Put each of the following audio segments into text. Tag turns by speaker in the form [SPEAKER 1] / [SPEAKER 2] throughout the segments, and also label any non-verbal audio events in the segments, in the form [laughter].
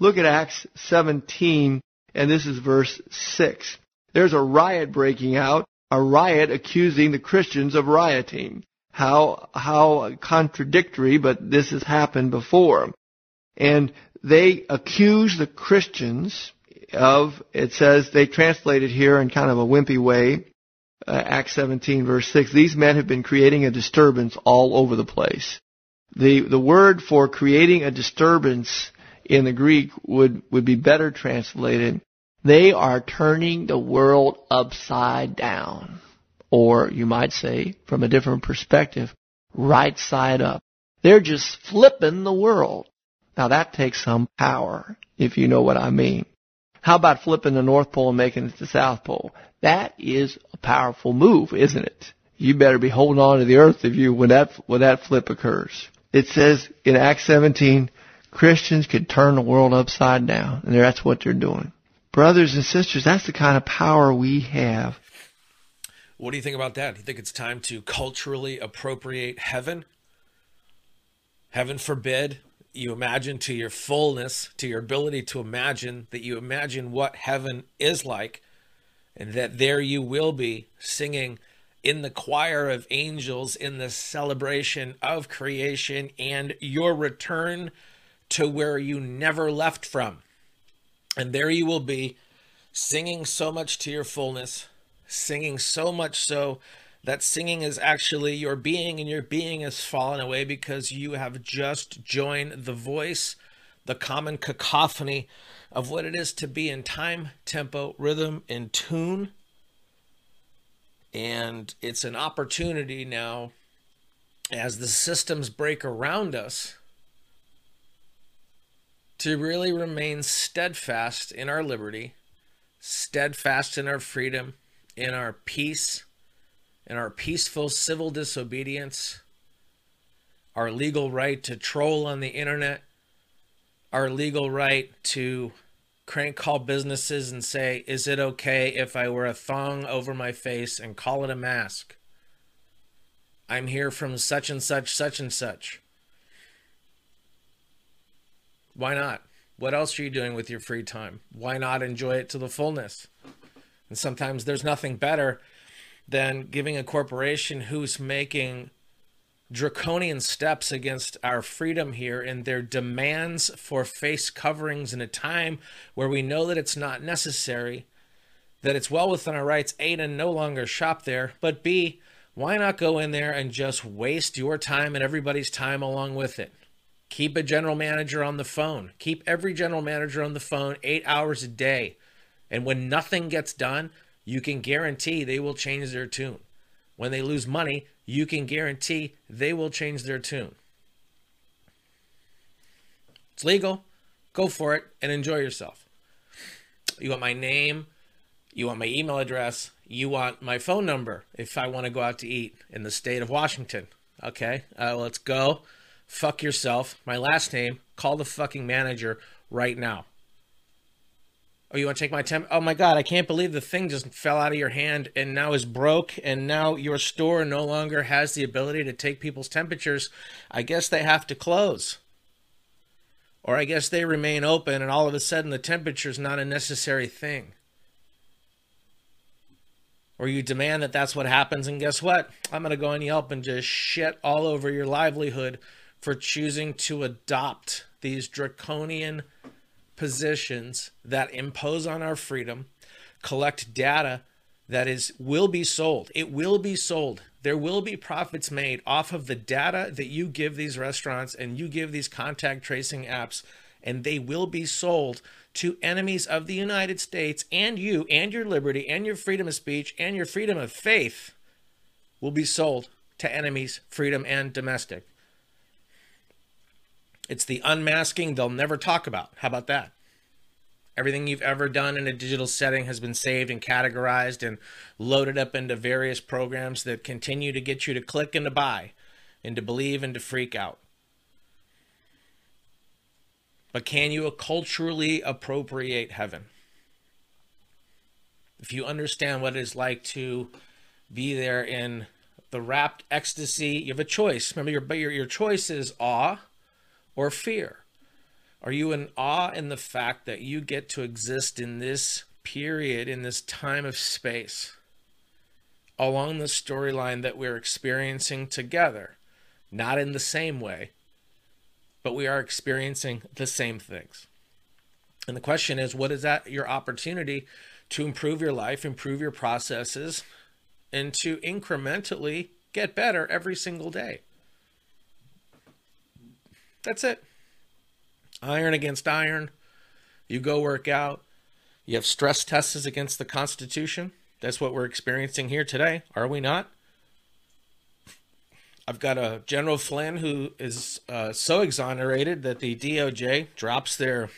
[SPEAKER 1] Look at Acts 17, and this is verse 6. There's a riot breaking out, a riot accusing the Christians of rioting. How, how contradictory, but this has happened before. And they accuse the Christians of, it says, they translate it here in kind of a wimpy way, uh, Acts 17 verse 6, these men have been creating a disturbance all over the place. The, the word for creating a disturbance in the Greek would, would be better translated, they are turning the world upside down. Or you might say, from a different perspective, right side up. They're just flipping the world. Now that takes some power, if you know what I mean. How about flipping the North Pole and making it the South Pole? That is a powerful move, isn't it? You better be holding on to the earth if you when that when that flip occurs. It says in Acts 17, Christians could turn the world upside down, and that's what they're doing. Brothers and sisters, that's the kind of power we have.
[SPEAKER 2] What do you think about that? Do you think it's time to culturally appropriate heaven? Heaven forbid you imagine to your fullness, to your ability to imagine, that you imagine what heaven is like, and that there you will be singing in the choir of angels in the celebration of creation and your return to where you never left from. And there you will be singing so much to your fullness, singing so much so that singing is actually your being, and your being has fallen away because you have just joined the voice, the common cacophony of what it is to be in time, tempo, rhythm, and tune. And it's an opportunity now as the systems break around us to really remain steadfast in our liberty, steadfast in our freedom, in our peace in our peaceful civil disobedience, our legal right to troll on the internet, our legal right to crank call businesses and say, Is it okay if I wear a thong over my face and call it a mask? I'm here from such and such, such and such. Why not? What else are you doing with your free time? Why not enjoy it to the fullness? And sometimes there's nothing better than giving a corporation who's making draconian steps against our freedom here and their demands for face coverings in a time where we know that it's not necessary, that it's well within our rights, A, to no longer shop there, but B, why not go in there and just waste your time and everybody's time along with it? Keep a general manager on the phone. Keep every general manager on the phone eight hours a day. And when nothing gets done, you can guarantee they will change their tune. When they lose money, you can guarantee they will change their tune. It's legal. Go for it and enjoy yourself. You want my name, you want my email address, you want my phone number if I want to go out to eat in the state of Washington. Okay, uh, let's go. Fuck yourself. My last name. Call the fucking manager right now. Oh, you want to take my temp? Oh my God, I can't believe the thing just fell out of your hand and now is broke, and now your store no longer has the ability to take people's temperatures. I guess they have to close. Or I guess they remain open, and all of a sudden the temperature is not a necessary thing. Or you demand that that's what happens, and guess what? I'm going to go on Yelp and just shit all over your livelihood for choosing to adopt these draconian positions that impose on our freedom, collect data that is will be sold. It will be sold. There will be profits made off of the data that you give these restaurants and you give these contact tracing apps and they will be sold to enemies of the United States and you and your liberty and your freedom of speech and your freedom of faith will be sold to enemies, freedom and domestic. It's the unmasking they'll never talk about. How about that? Everything you've ever done in a digital setting has been saved and categorized and loaded up into various programs that continue to get you to click and to buy and to believe and to freak out. But can you culturally appropriate heaven? If you understand what it is like to be there in the rapt ecstasy, you have a choice. Remember, your, your, your choice is awe or fear. Are you in awe in the fact that you get to exist in this period, in this time of space, along the storyline that we're experiencing together? Not in the same way, but we are experiencing the same things. And the question is what is that your opportunity to improve your life, improve your processes, and to incrementally get better every single day? That's it. Iron against iron. You go work out. You have stress tests against the Constitution. That's what we're experiencing here today, are we not? I've got a General Flynn who is uh, so exonerated that the DOJ drops their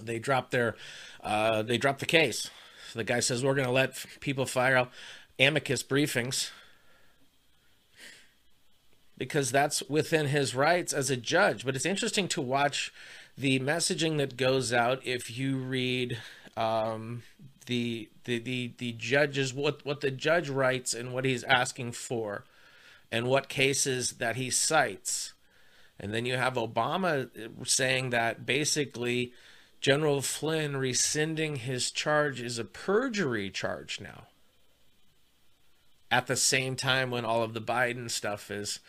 [SPEAKER 2] they drop their uh, they drop the case. The guy says we're going to let people fire amicus briefings because that's within his rights as a judge. But it's interesting to watch the messaging that goes out if you read um, the, the the the judges what what the judge writes and what he's asking for, and what cases that he cites, and then you have Obama saying that basically General Flynn rescinding his charge is a perjury charge now. At the same time, when all of the Biden stuff is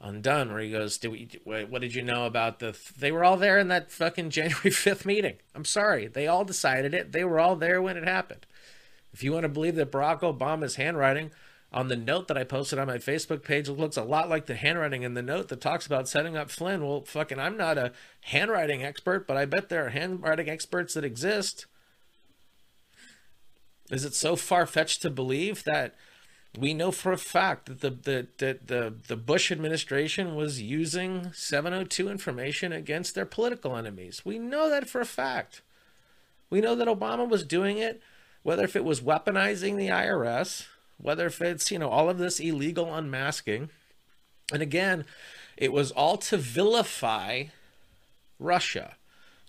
[SPEAKER 2] undone, where he goes, "Did we? What did you know about the? They were all there in that fucking [laughs] January fifth meeting. I'm sorry, they all decided it. They were all there when it happened. If you want to believe that Barack Obama's handwriting on the note that I posted on my Facebook page looks a lot like the handwriting in the note that talks about setting up Flynn. Well, fucking, I'm not a handwriting expert, but I bet there are handwriting experts that exist. Is it so far fetched to believe that we know for a fact that the, the, the, the, the Bush administration was using 702 information against their political enemies? We know that for a fact. We know that Obama was doing it, whether if it was weaponizing the IRS whether if it's, you know, all of this illegal unmasking. And again, it was all to vilify Russia,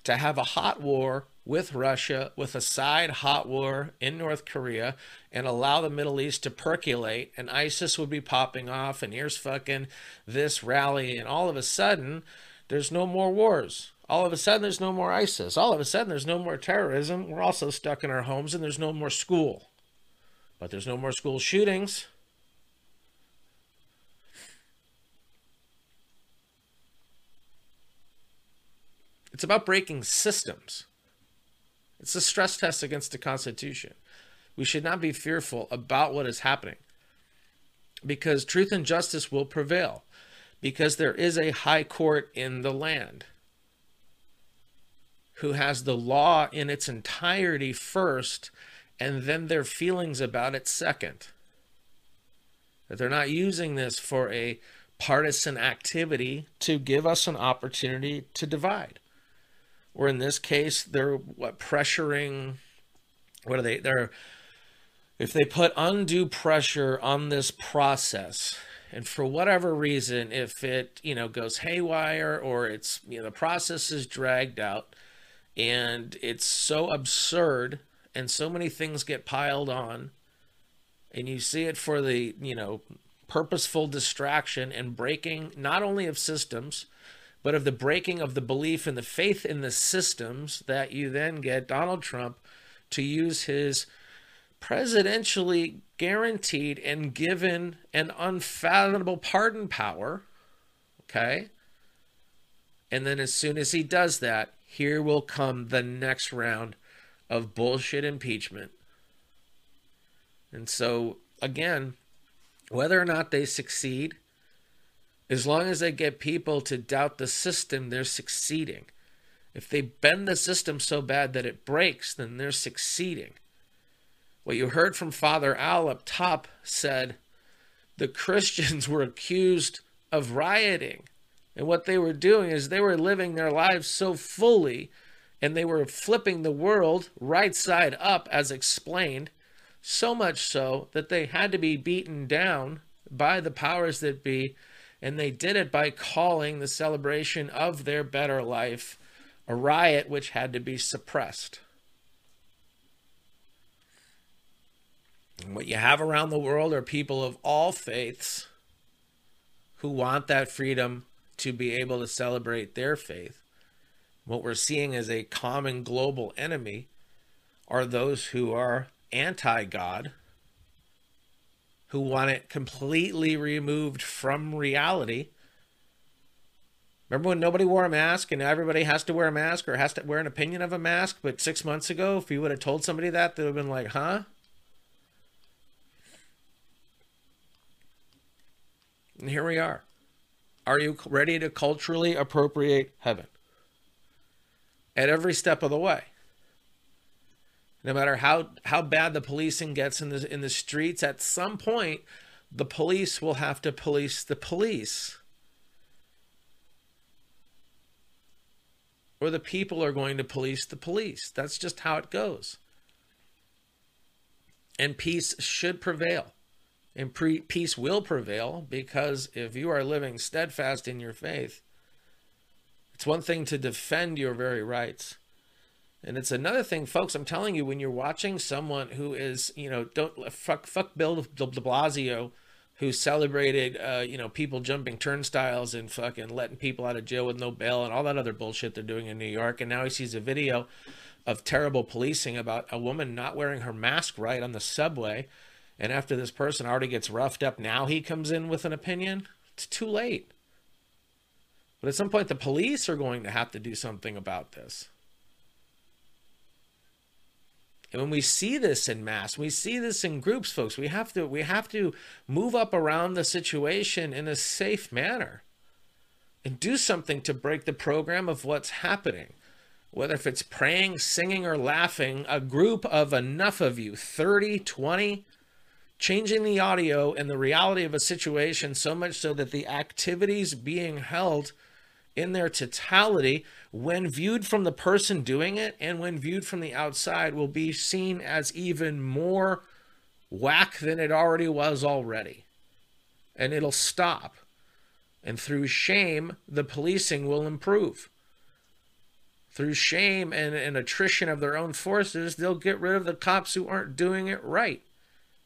[SPEAKER 2] to have a hot war with Russia, with a side hot war in North Korea, and allow the Middle East to percolate, and ISIS would be popping off, and here's fucking this rally, and all of a sudden, there's no more wars. All of a sudden, there's no more ISIS. All of a sudden, there's no more terrorism. We're also stuck in our homes, and there's no more school. But there's no more school shootings. It's about breaking systems. It's a stress test against the Constitution. We should not be fearful about what is happening because truth and justice will prevail because there is a high court in the land who has the law in its entirety first and then their feelings about it second. That they're not using this for a partisan activity to give us an opportunity to divide. Or in this case, they're what pressuring what are they? They're if they put undue pressure on this process and for whatever reason if it you know goes haywire or it's you know the process is dragged out and it's so absurd and so many things get piled on and you see it for the you know purposeful distraction and breaking not only of systems but of the breaking of the belief and the faith in the systems that you then get Donald Trump to use his presidentially guaranteed and given an unfathomable pardon power okay and then as soon as he does that here will come the next round of bullshit impeachment. And so, again, whether or not they succeed, as long as they get people to doubt the system, they're succeeding. If they bend the system so bad that it breaks, then they're succeeding. What you heard from Father Al up top said the Christians were accused of rioting. And what they were doing is they were living their lives so fully and they were flipping the world right side up as explained, so much so that they had to be beaten down by the powers that be, and they did it by calling the celebration of their better life a riot which had to be suppressed. And what you have around the world are people of all faiths who want that freedom to be able to celebrate their faith What we're seeing as a common global enemy are those who are anti God, who want it completely removed from reality. Remember when nobody wore a mask and everybody has to wear a mask or has to wear an opinion of a mask? But six months ago, if you would have told somebody that, they would have been like, huh? And here we are. Are you ready to culturally appropriate heaven? At every step of the way. No matter how, how bad the policing gets in the in the streets, at some point the police will have to police the police. Or the people are going to police the police. That's just how it goes. And peace should prevail. And pre- peace will prevail because if you are living steadfast in your faith, it's one thing to defend your very rights. And it's another thing, folks. I'm telling you, when you're watching someone who is, you know, don't fuck, fuck Bill de Blasio, who celebrated, uh, you know, people jumping turnstiles and fucking letting people out of jail with no bail and all that other bullshit they're doing in New York. And now he sees a video of terrible policing about a woman not wearing her mask right on the subway. And after this person already gets roughed up, now he comes in with an opinion. It's too late. But at some point, the police are going to have to do something about this. And when we see this in mass, we see this in groups, folks. We have to we have to move up around the situation in a safe manner and do something to break the program of what's happening. Whether if it's praying, singing, or laughing, a group of enough of you, 30, 20, changing the audio and the reality of a situation so much so that the activities being held in their totality, when viewed from the person doing it and when viewed from the outside, will be seen as even more whack than it already was already. And it'll stop. And through shame, the policing will improve. Through shame and, and attrition of their own forces, they'll get rid of the cops who aren't doing it right.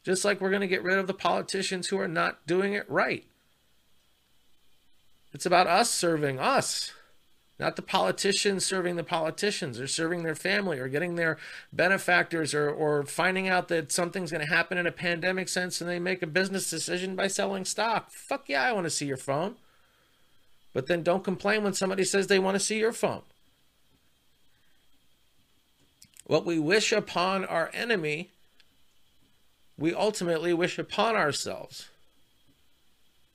[SPEAKER 2] Just like we're going to get rid of the politicians who are not doing it right. It's about us serving us, not the politicians serving the politicians or serving their family or getting their benefactors or, or finding out that something's going to happen in a pandemic sense and they make a business decision by selling stock. Fuck yeah, I want to see your phone. But then don't complain when somebody says they want to see your phone. What we wish upon our enemy, we ultimately wish upon ourselves.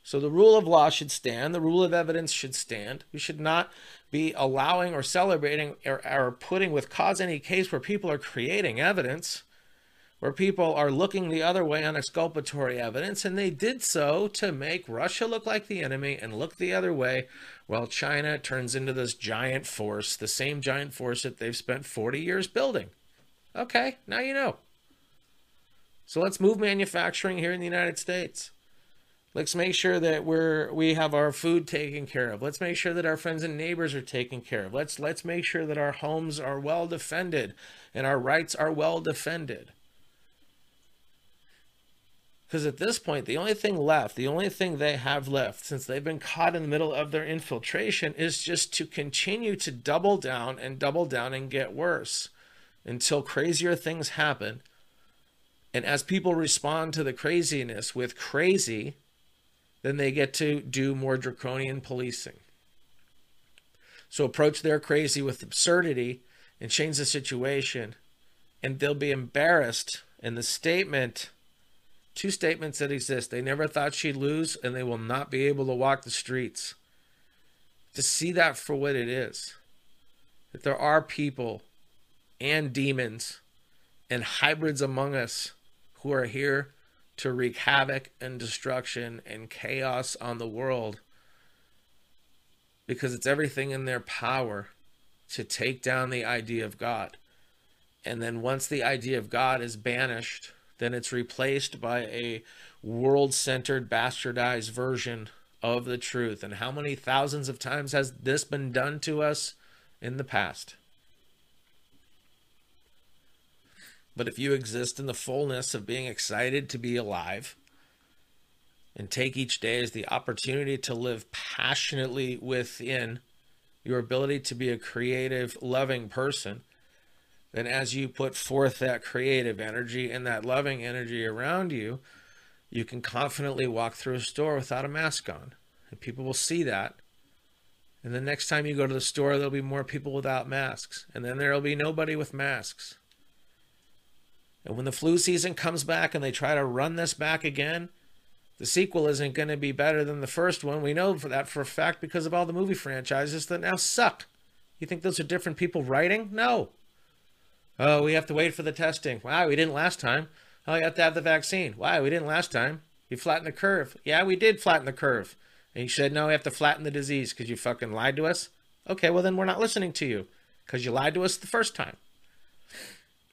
[SPEAKER 2] So the rule of law should stand. The rule of evidence should stand. We should not be allowing or celebrating or, or, putting with cause any case where people are creating evidence, where people are looking the other way on exculpatory evidence, and they did so to make Russia look like the enemy and look the other way, while China turns into this giant force, the same giant force that they've spent 40 years building. Okay, now you know. So let's move manufacturing here in the United States. Let's make sure that we're we have our food taken care of. Let's make sure that our friends and neighbors are taken care of. Let's let's make sure that our homes are well defended and our rights are well defended. Because at this point, the only thing left, the only thing they have left, since they've been caught in the middle of their infiltration, is just to continue to double down and double down and get worse until crazier things happen. And as people respond to the craziness with crazy, then they get to do more draconian policing. So approach their crazy with absurdity and change the situation, and they'll be embarrassed. And the statement, two statements that exist they never thought she'd lose, and they will not be able to walk the streets. To see that for what it is that there are people and demons and hybrids among us who are here to wreak havoc and destruction and chaos on the world because it's everything in their power to take down the idea of God. And then once the idea of God is banished, then it's replaced by a world centered, bastardized version of the truth. And how many thousands of times has this been done to us in the past? But if you exist in the fullness of being excited to be alive and take each day as the opportunity to live passionately within your ability to be a creative, loving person, then as you put forth that creative energy and that loving energy around you, you can confidently walk through a store without a mask on. And people will see that. And the next time you go to the store, there'll be more people without masks. And then there'll be nobody with masks. And when the flu season comes back and they try to run this back again, the sequel isn't going to be better than the first one. We know for that for a fact because of all the movie franchises that now suck. You think those are different people writing? No. Oh, we have to wait for the testing. Wow, we didn't last time. Oh, you have to have the vaccine. Wow, we didn't last time. You flattened the curve. Yeah, we did flatten the curve. And you said, no, we have to flatten the disease because you fucking lied to us. Okay, well, then we're not listening to you because you lied to us the first time.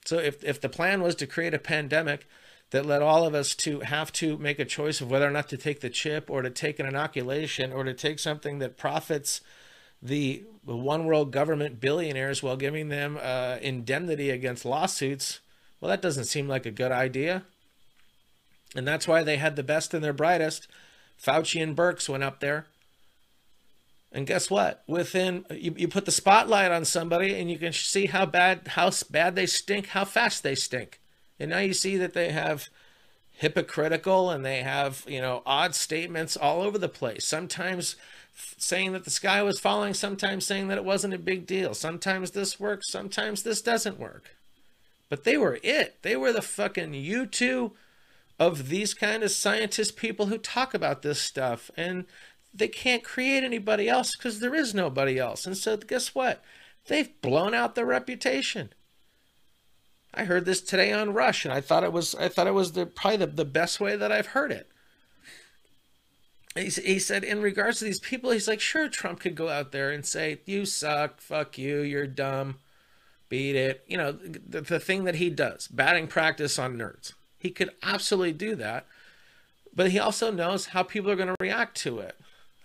[SPEAKER 2] So if, if the plan was to create a pandemic that led all of us to have to make a choice of whether or not to take the chip or to take an inoculation or to take something that profits the one world government billionaires while giving them uh, indemnity against lawsuits, well, that doesn't seem like a good idea. And that's why they had the best and their brightest. Fauci and Birx went up there. And guess what? Within you, you put the spotlight on somebody and you can see how bad how bad they stink, how fast they stink. And now you see that they have hypocritical and they have, you know, odd statements all over the place. Sometimes saying that the sky was falling, sometimes saying that it wasn't a big deal. Sometimes this works, sometimes this doesn't work. But they were it. They were the fucking U2 of these kind of scientist people who talk about this stuff. And they can't create anybody else because there is nobody else. And so guess what? They've blown out their reputation. I heard this today on Rush, and I thought it was I thought it was the probably the, the best way that I've heard it he, said in regards to these people he's like sure trump could go out there and say you suck fuck you you're dumb beat it you know the, the thing that he does batting practice on nerds he could absolutely do that but he also knows how people are going to react to it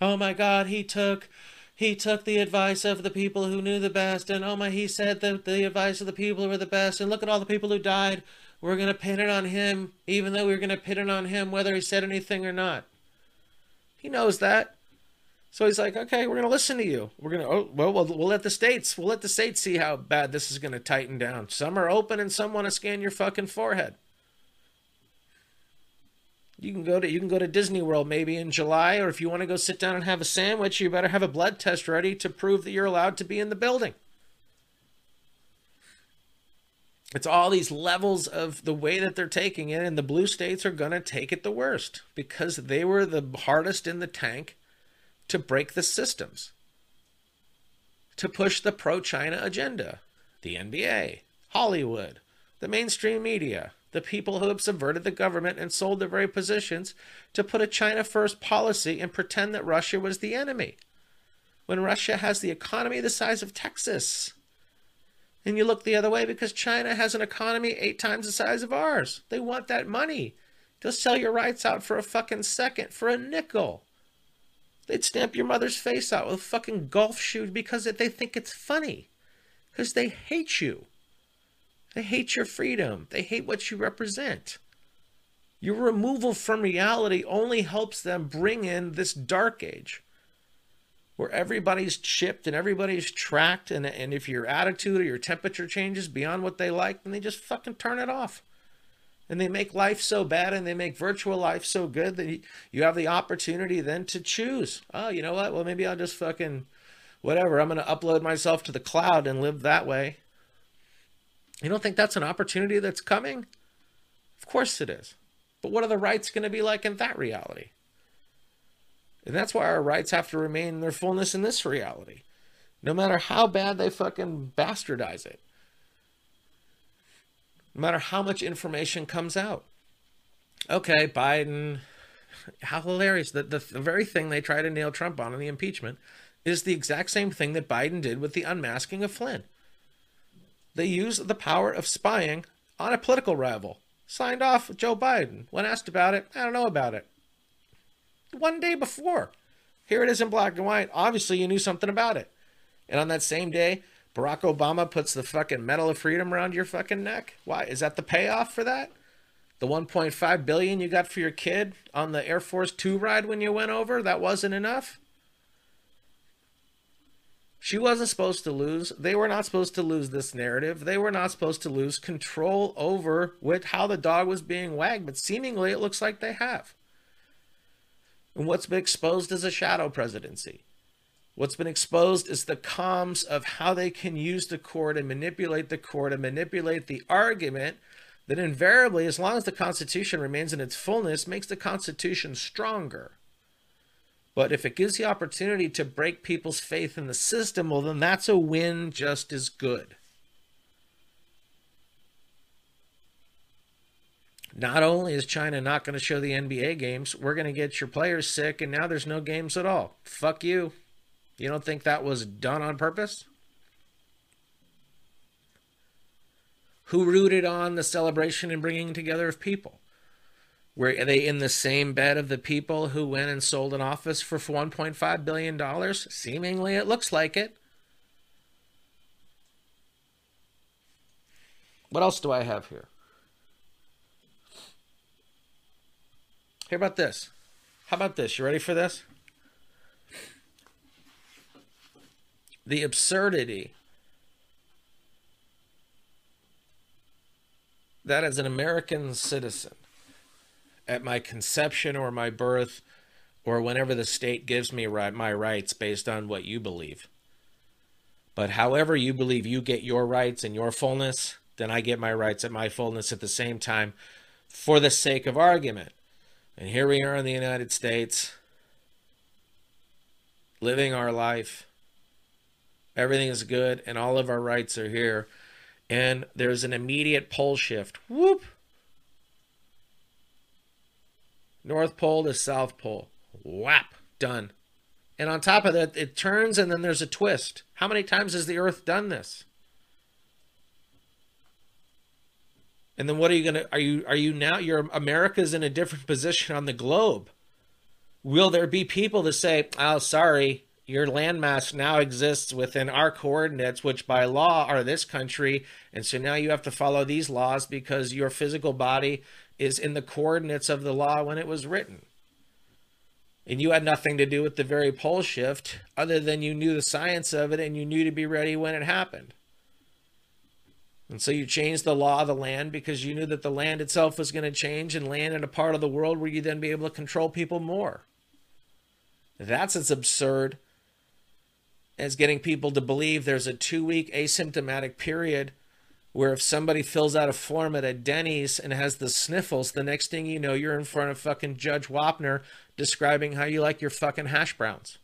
[SPEAKER 2] oh my god he took he took the advice of the people who knew the best and oh my he said that the advice of the people were the best and look at all the people who died we're going to pin it on him even though we we're going to pin it on him whether he said anything or not he knows that. So he's like, okay, we're going to listen to you. We're going to, oh, well, well, we'll let the states, we'll let the states see how bad this is going to tighten down. Some are open and some want to scan your fucking forehead. You can go to you can go to Disney World maybe in July, or if you want to go sit down and have a sandwich, you better have a blood test ready to prove that you're allowed to be in the building. it's all these levels of the way that they're taking it, and the blue states are to take it the worst because they were the hardest in the tank to break the systems, to push the pro China agenda. The NBA, Hollywood, the mainstream media, the people who have subverted the government and sold their very positions to put a China first policy and pretend that Russia was the enemy. When Russia has the economy the size of Texas and you look the other way because China has an economy eight times the size of ours. They want that money. They'll sell your rights out for a fucking second, for a nickel. They'd stamp your mother's face out with a fucking golf shoe because they think it's funny. Because they hate you. They hate your freedom. They hate what you represent. Your removal from reality only helps them bring in this dark age where everybody's chipped and everybody's tracked and, and if your attitude or your temperature changes beyond what they like then they just fucking turn it off. And they make life so bad and they make virtual life so good that you have the opportunity then to choose. Oh you know what? Well maybe i'll just fucking whatever. I'm going to upload myself to the cloud and live that way you don't think that's an opportunity that's coming of course it is but what are the rights going to be like in that reality and that's why our rights have to remain in their fullness in this reality. No matter how bad they fucking bastardize it. No matter how much information comes out. Okay, Biden, how hilarious. The, the, very thing they try to nail Trump on in the impeachment is the exact same thing that Biden did with the unmasking of Flynn. They use the power of spying on a political rival. Signed off Joe Biden. When asked about it, I don't know about it one day before. Here it is in black and white. Obviously, you knew something about it. And on that same day, Barack Obama puts the fucking Medal of Freedom around your fucking neck. Why? Is that the payoff for that? The 1.5 billion you got for your kid on the Air Force 2 ride when you went over, that wasn't enough? She wasn't supposed to lose. They were not supposed to lose this narrative. They were not supposed to lose control over with how the dog was being wagged, but seemingly it looks like they have. And what's been exposed is a shadow presidency. What's been exposed is the comms of how they can use the court and manipulate the court and manipulate the argument that invariably, as long as the Constitution remains in its fullness, makes the Constitution stronger. But if it gives the opportunity to break people's faith in the system, well, then that's a win just as good. Not only is China not going to show the NBA games, we're going to get your players sick, and now there's no games at all. Fuck you. You don't think that was done on purpose? Who rooted on the celebration and bringing together of people? Were they in the same bed of the people who went and sold an office for $1.5 billion? Seemingly, it looks like it. What else do I have here? Hear about this. How about this? You ready for this? The absurdity that as an American citizen, at my conception or my birth, or whenever the state gives me my rights based on what you believe. But however you believe you get your rights and your fullness, then I get my rights at my fullness at the same time for the sake of argument. And here we are in the United States, living our life. Everything is good, and all of our rights are here and there's an immediate pole shift. Whoop! North Pole to South Pole. Whap! Done. And on top of that, it turns and then there's a twist. How many times has the Earth done this? And then what are you gonna are you are you now your America's in a different position on the globe? Will there be people to say, Oh, sorry, your landmass now exists within our coordinates, which by law are this country. And so now you have to follow these laws because your physical body is in the coordinates of the law when it was written. And you had nothing to do with the very pole shift other than you knew the science of it and you knew to be ready when it happened. And so you changed the law of the land because you knew that the land itself was going to change and land in a part of the world where you'd then be able to control people more. That's as absurd as getting people to believe there's a two week asymptomatic period where if somebody fills out a form at a Denny's and has the sniffles, the next thing you know, you're in front of fucking Judge Wapner describing how you like your fucking hash browns.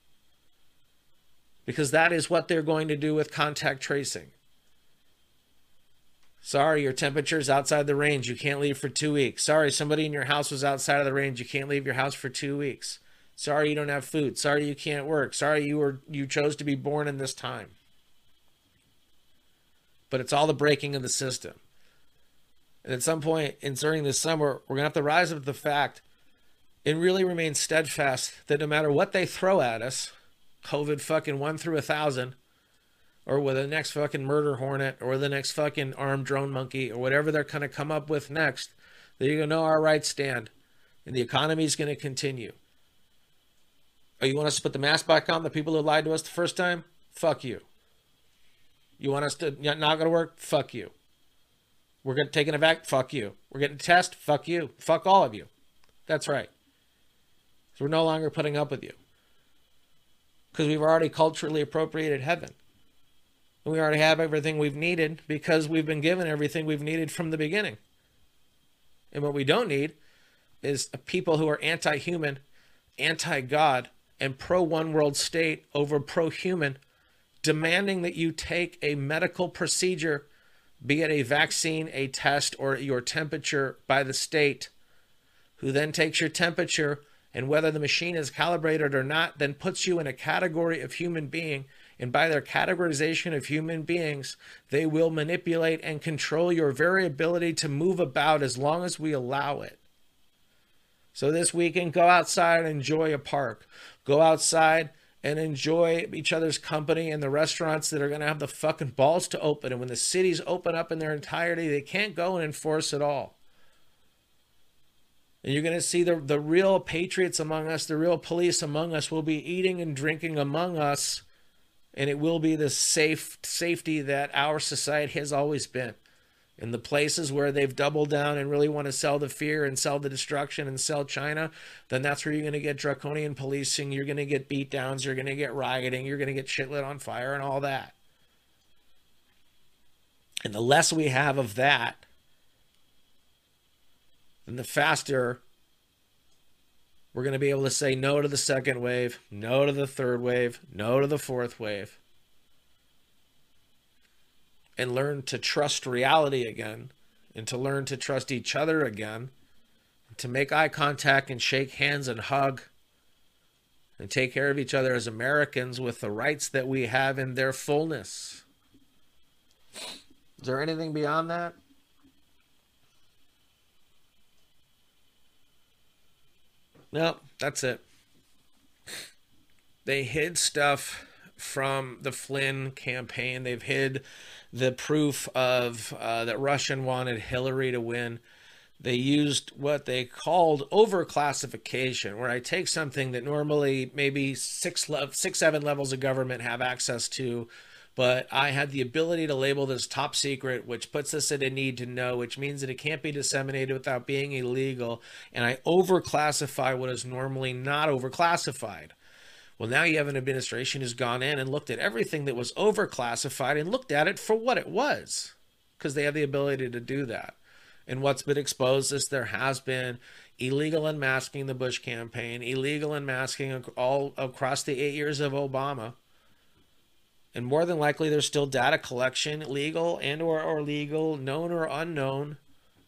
[SPEAKER 2] Because that is what they're going to do with contact tracing. Sorry, your temperature's outside the range. You can't leave for two weeks. Sorry, somebody in your house was outside of the range. You can't leave your house for two weeks. Sorry you don't have food. Sorry you can't work. Sorry you were you chose to be born in this time. But it's all the breaking of the system. And at some point in during this summer, we're gonna have to rise up to the fact and really remain steadfast that no matter what they throw at us, COVID fucking one through a thousand, or with the next fucking murder hornet, or the next fucking armed drone monkey, or whatever they're gonna come up with next, that you're gonna know our rights stand. And the economy is gonna continue. Oh, you want us to put the mask back on? The people who lied to us the first time? Fuck you. You want us to not going to work? Fuck you. We're going to take an evac? Fuck you. We're getting a test? Fuck you. Fuck all of you. That's right. So we're no longer putting up with you. Because we've already culturally appropriated heaven. And we already have everything we've needed because we've been given everything we've needed from the beginning. And what we don't need is people who are anti human, anti God, and pro one world state over pro human, demanding that you take a medical procedure, be it a vaccine, a test, or your temperature by the state, who then takes your temperature and whether the machine is calibrated or not, then puts you in a category of human being. And by their categorization of human beings, they will manipulate and control your very ability to move about as long as we allow it. So this weekend, go outside and enjoy a park. Go outside and enjoy each other's company and the restaurants that are going to have the fucking balls to open. And when the cities open up in their entirety, they can't go and enforce it all. And you're going to see the, the real patriots among us, the real police among us will be eating and drinking among us and it will be the safe safety that our society has always been. In the places where they've doubled down and really want to sell the fear and sell the destruction and sell China, then that's where you're going to get draconian policing. You're going to get beat downs. You're going to get rioting. You're going to get shit lit on fire and all that. And the less we have of that, then the faster we're going to be able to say no to the second wave, no to the third wave, no to the fourth wave and learn to trust reality again and to learn to trust each other again, to make eye contact and shake hands and hug and take care of each other as Americans with the rights that we have in their fullness. Is there anything beyond that? No, that's it. They hid stuff from the Flynn campaign. They've hid the proof of uh, that Russian wanted Hillary to win. They used what they called overclassification, where I take something that normally maybe six, le- six, seven levels of government have access to, but I had the ability to label this top secret, which puts us at a need to know, which means that it can't be disseminated without being illegal. And I overclassify what is normally not overclassified. Well, now you have an administration who's gone in and looked at everything that was overclassified and looked at it for what it was, because they have the ability to do that. And what's been exposed is there has been illegal unmasking the Bush campaign, illegal unmasking all across the eight years of Obama. And more than likely, there's still data collection, legal and or, or legal, known or unknown,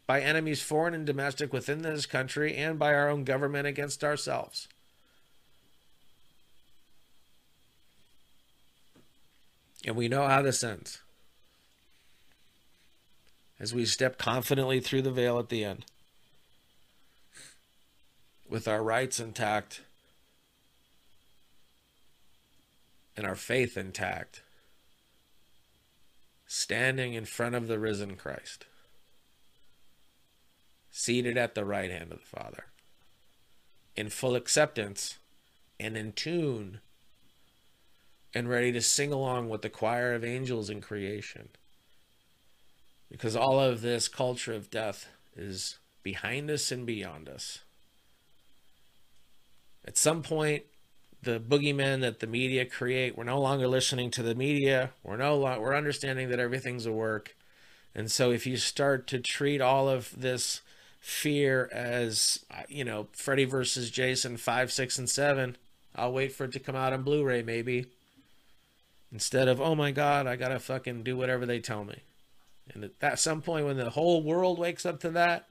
[SPEAKER 2] by enemies foreign and domestic within this country and by our own government against ourselves. And we know how this ends. As we step confidently through the veil at the end, with our rights intact and our faith intact, standing in front of the risen Christ, seated at the right hand of the Father, in full acceptance and in tune and ready to sing along with the choir of angels in creation. Because all of this culture of death is behind us and beyond us. At some point, the boogeymen that the media create, we're no longer listening to the media. We're no lo- we're understanding that everything's a work. And so if you start to treat all of this fear as uh, you know, Freddy versus Jason 5, 6 and 7, I'll wait for it to come out on Blu-ray maybe instead of oh my god i gotta fucking do whatever they tell me. And at that some point when the whole world wakes up to that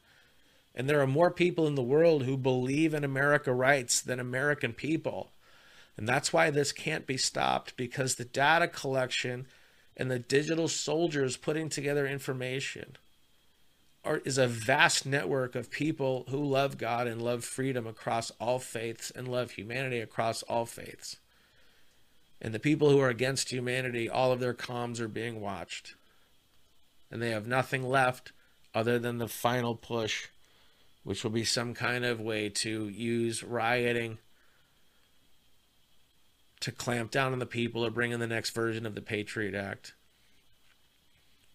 [SPEAKER 2] and there are more people in the world who believe in america rights than american people and that's why this can't be stopped because the data collection and the digital soldiers putting together information are, is a vast network of people who love god and love freedom across all faiths and love humanity across all faiths and the people who are against humanity, all of their comms are being watched. And they have nothing left other than the final push, which will be some kind of way to use rioting to clamp down on the people or bring in the next version of the Patriot Act.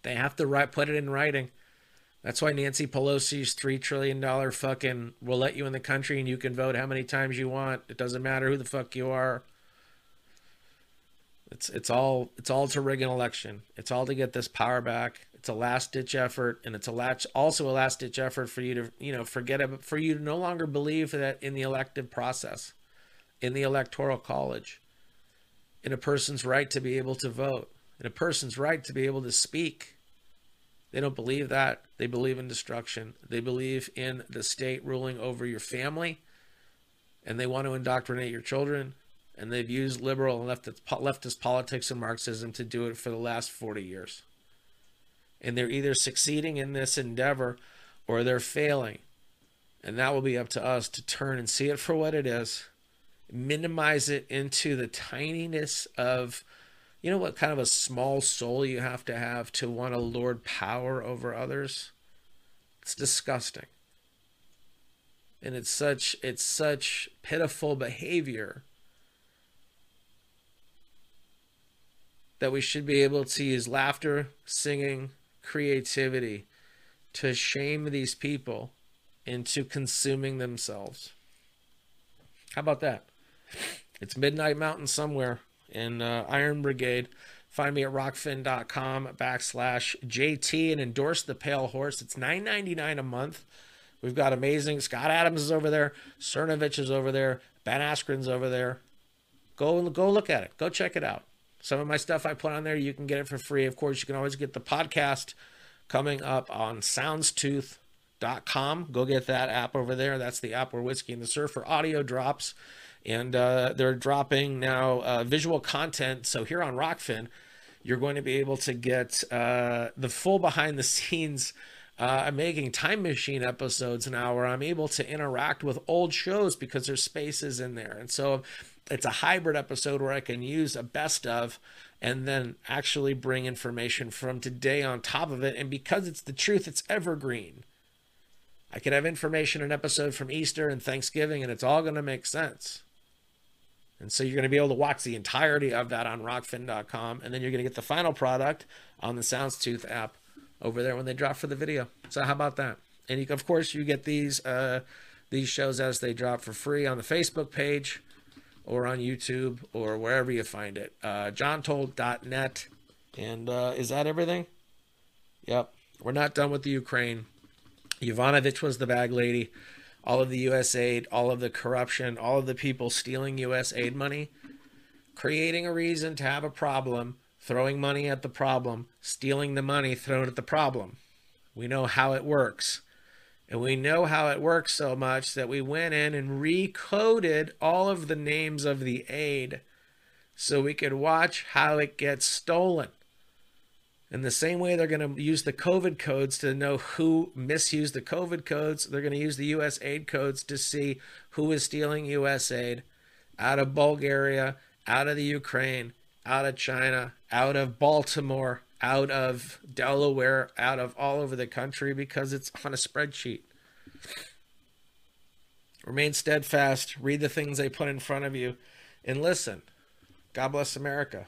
[SPEAKER 2] They have to write, put it in writing. That's why Nancy Pelosi's $3 trillion fucking will let you in the country and you can vote how many times you want. It doesn't matter who the fuck you are. It's it's all it's all to rig an election. It's all to get this power back. It's a last ditch effort, and it's a last, also a last ditch effort for you to you know forget it, for you to no longer believe that in the elective process, in the electoral college, in a person's right to be able to vote, in a person's right to be able to speak. They don't believe that. They believe in destruction. They believe in the state ruling over your family, and they want to indoctrinate your children and they've used liberal and leftist, leftist politics and Marxism to do it for the last 40 years. And they're either succeeding in this endeavor or they're failing. And that will be up to us to turn and see it for what it is, minimize it into the tininess of, you know, what kind of a small soul you have to have to want to lord power over others? It's disgusting. And it's such it's such pitiful behavior that we should be able to use laughter, singing, creativity to shame these people into consuming themselves. How about that? It's Midnight Mountain somewhere in uh, Iron Brigade. Find me at rokfin.com backslash JT and endorse the Pale Horse. It's nine ninety nine a month. We've got amazing Scott Adams is over there, Cernovich is over there, Ben Askren's over there. Go go look at it. Go check it out. Some of my stuff I put on there, you can get it for free. Of course, you can always get the podcast coming up on soundstooth.com. Go get that app over there. That's the app where Whiskey and the Surfer audio drops. And uh, they're dropping now uh, visual content. So here on Rokfin, you're going to be able to get uh, the full behind the scenes. Uh, I'm making time machine episodes now where I'm able to interact with old shows because there's spaces in there. And so it's a hybrid episode where I can use a best of and then actually bring information from today on top of it. And because it's the truth, it's evergreen. I could have information, an episode from Easter and Thanksgiving, and it's all going to make sense. And so you're going to be able to watch the entirety of that on rokfin.com, And then you're going to get the final product on the Soundstooth app over there when they drop for the video. So how about that? And you, of course, you get these uh, these shows as they drop for free on the Facebook page or on YouTube or wherever you find it. Uh, JohnTold.net. And uh, is that everything? Yep. We're not done with the Ukraine. Yovanovitch was the bag lady. All of the U.S. aid, all of the corruption, all of the people stealing U.S. aid money, creating a reason to have a problem, throwing money at the problem, stealing the money thrown at the problem. We know how it works. And we know how it works so much that we went in and recoded all of the names of the aid so we could watch how it gets stolen. In the same way they're going to use the COVID codes to know who misused the COVID codes, they're going to use the US aid codes to see who is stealing US aid out of Bulgaria, out of the Ukraine, out of China, out of Baltimore, out of Delaware, out of all over the country because it's on a spreadsheet. Remain steadfast, read the things they put in front of you, and listen. God bless America.